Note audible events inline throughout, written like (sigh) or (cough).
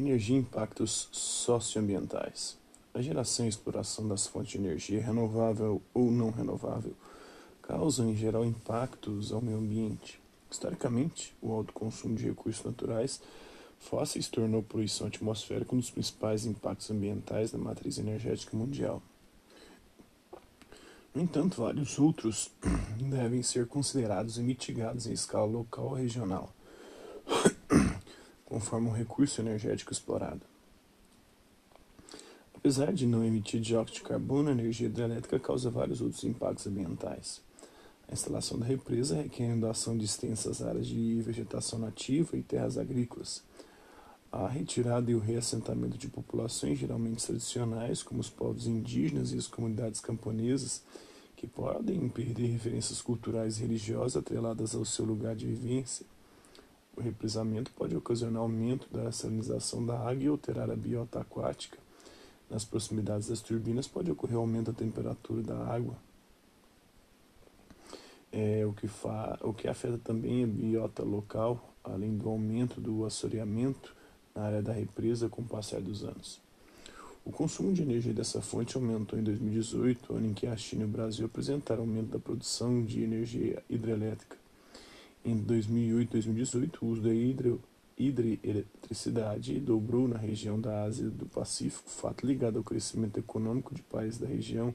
Energia e impactos socioambientais. A geração e exploração das fontes de energia renovável ou não renovável causam em geral impactos ao meio ambiente. Historicamente, o alto consumo de recursos naturais fósseis tornou a poluição atmosférica um dos principais impactos ambientais da matriz energética mundial. No entanto, vários outros (clears throat) devem ser considerados e mitigados em escala local ou regional, conforme o recurso energético explorado. Apesar de não emitir dióxido de carbono, a energia hidrelétrica causa vários outros impactos ambientais. A instalação da represa requer a inundação de extensas áreas de vegetação nativa e terras agrícolas. A retirada e o reassentamento de populações geralmente tradicionais, como os povos indígenas e as comunidades camponesas, que podem perder referências culturais e religiosas atreladas ao seu lugar de vivência. O represamento pode ocasionar aumento da salinização da água e alterar a biota aquática. Nas proximidades das turbinas pode ocorrer aumento da temperatura da água, é, o, que fa, o que afeta também a biota local, além do aumento do assoreamento na área da represa com o passar dos anos. O consumo de energia dessa fonte aumentou em 2018, ano em que a China e o Brasil apresentaram aumento da produção de energia hidrelétrica. Em 2008 e 2018, o uso da hidro, hidroeletricidade dobrou na região da Ásia do Pacífico, fato ligado ao crescimento econômico de países da região,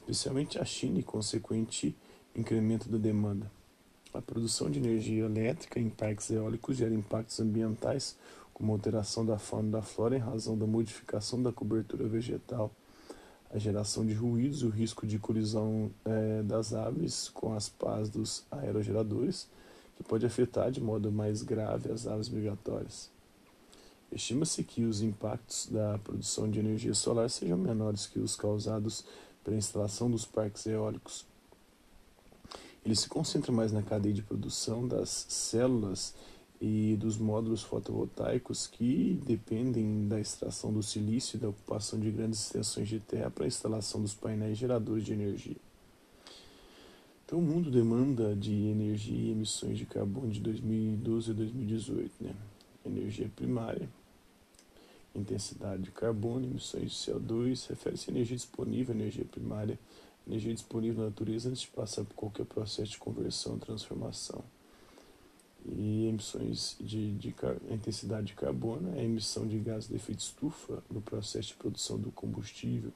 especialmente a China, e consequente incremento da demanda. A produção de energia elétrica em parques eólicos gera impactos ambientais, como alteração da fauna e da flora em razão da modificação da cobertura vegetal, a geração de ruídos, o risco de colisão é, das aves com as pás dos aerogeradores, que pode afetar de modo mais grave as aves migratórias. Estima-se que os impactos da produção de energia solar sejam menores que os causados pela instalação dos parques eólicos. Ele se concentra mais na cadeia de produção das células e dos módulos fotovoltaicos que dependem da extração do silício e da ocupação de grandes extensões de terra para a instalação dos painéis geradores de energia. Então, o mundo demanda de energia e emissões de carbono de 2012 a 2018. Né? Energia primária, intensidade de carbono, emissões de CO2, refere-se à energia disponível, energia primária, energia disponível na natureza antes de passar por qualquer processo de conversão, transformação. E emissões de, de, de intensidade de carbono é a emissão de gases de efeito estufa no processo de produção do combustível.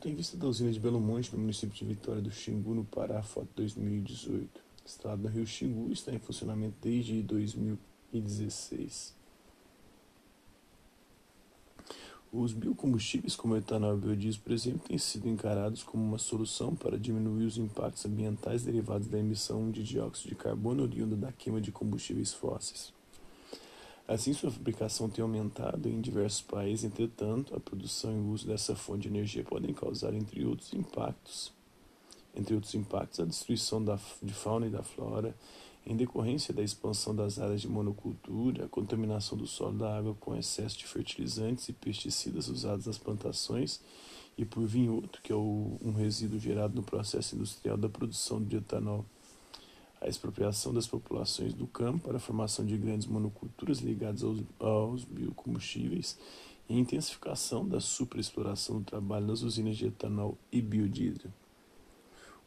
Tem vista da usina de Belo Monte, no município de Vitória do Xingu, no Pará, foto 2018. Estrada do Rio Xingu está em funcionamento desde 2016. Os biocombustíveis como etanol e biodiesel, por exemplo, têm sido encarados como uma solução para diminuir os impactos ambientais derivados da emissão de dióxido de carbono oriunda da queima de combustíveis fósseis. Assim, sua fabricação tem aumentado em diversos países, entretanto, a produção e o uso dessa fonte de energia podem causar, entre outros impactos, entre outros impactos, a destruição da, de fauna e da flora, em decorrência da expansão das áreas de monocultura, a contaminação do solo da água com excesso de fertilizantes e pesticidas usados nas plantações e por vinhoto, que é um resíduo gerado no processo industrial da produção de etanol, a expropriação das populações do campo para a formação de grandes monoculturas ligadas aos, aos biocombustíveis e a intensificação da superexploração do trabalho nas usinas de etanol e biodiesel.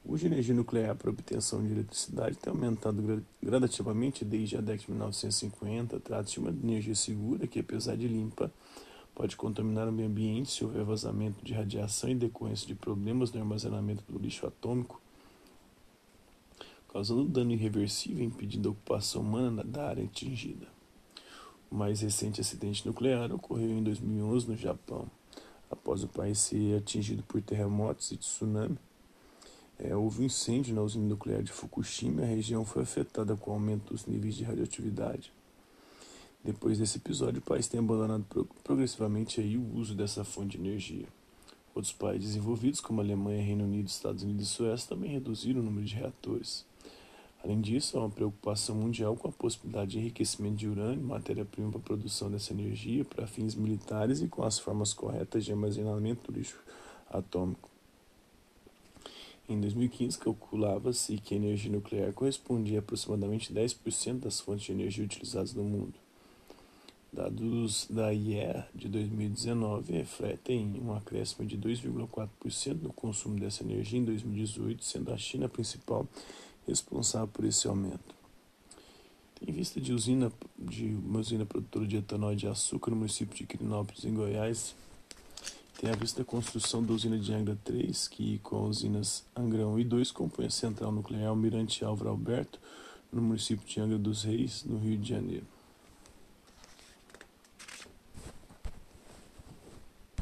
O uso de energia nuclear para obtenção de eletricidade tem aumentado gradativamente desde a década de 1950. Trata-se de uma energia segura que, apesar de limpa, pode contaminar o meio ambiente se houver vazamento de radiação em decorrência de problemas no armazenamento do lixo atômico, causando dano irreversível impedindo a ocupação humana da área atingida. O mais recente acidente nuclear ocorreu em 2011 no Japão, após o país ser atingido por terremotos e tsunami é, houve um incêndio na usina nuclear de Fukushima e a região foi afetada com o aumento dos níveis de radioatividade. Depois desse episódio, o país tem abandonado progressivamente aí o uso dessa fonte de energia. Outros países desenvolvidos, como Alemanha, Reino Unido, Estados Unidos e Suécia, também reduziram o número de reatores. Além disso, há uma preocupação mundial com a possibilidade de enriquecimento de urânio, matéria-prima para a produção dessa energia para fins militares e com as formas corretas de armazenamento do lixo atômico. Em 2015, calculava-se que a energia nuclear correspondia a aproximadamente 10% das fontes de energia utilizadas no mundo. Dados da IEA de 2019 refletem um acréscimo de 2,4% no consumo dessa energia em 2018, sendo a China a principal responsável por esse aumento. Em vista de, usina, de uma usina produtora de etanol de açúcar no município de Quirinópolis, em Goiás, tem a vista a construção da usina de Angra 3, que com usinas Angra 1 e 2 compõe a central nuclear Almirante Álvaro Alberto, no município de Angra dos Reis, no Rio de Janeiro.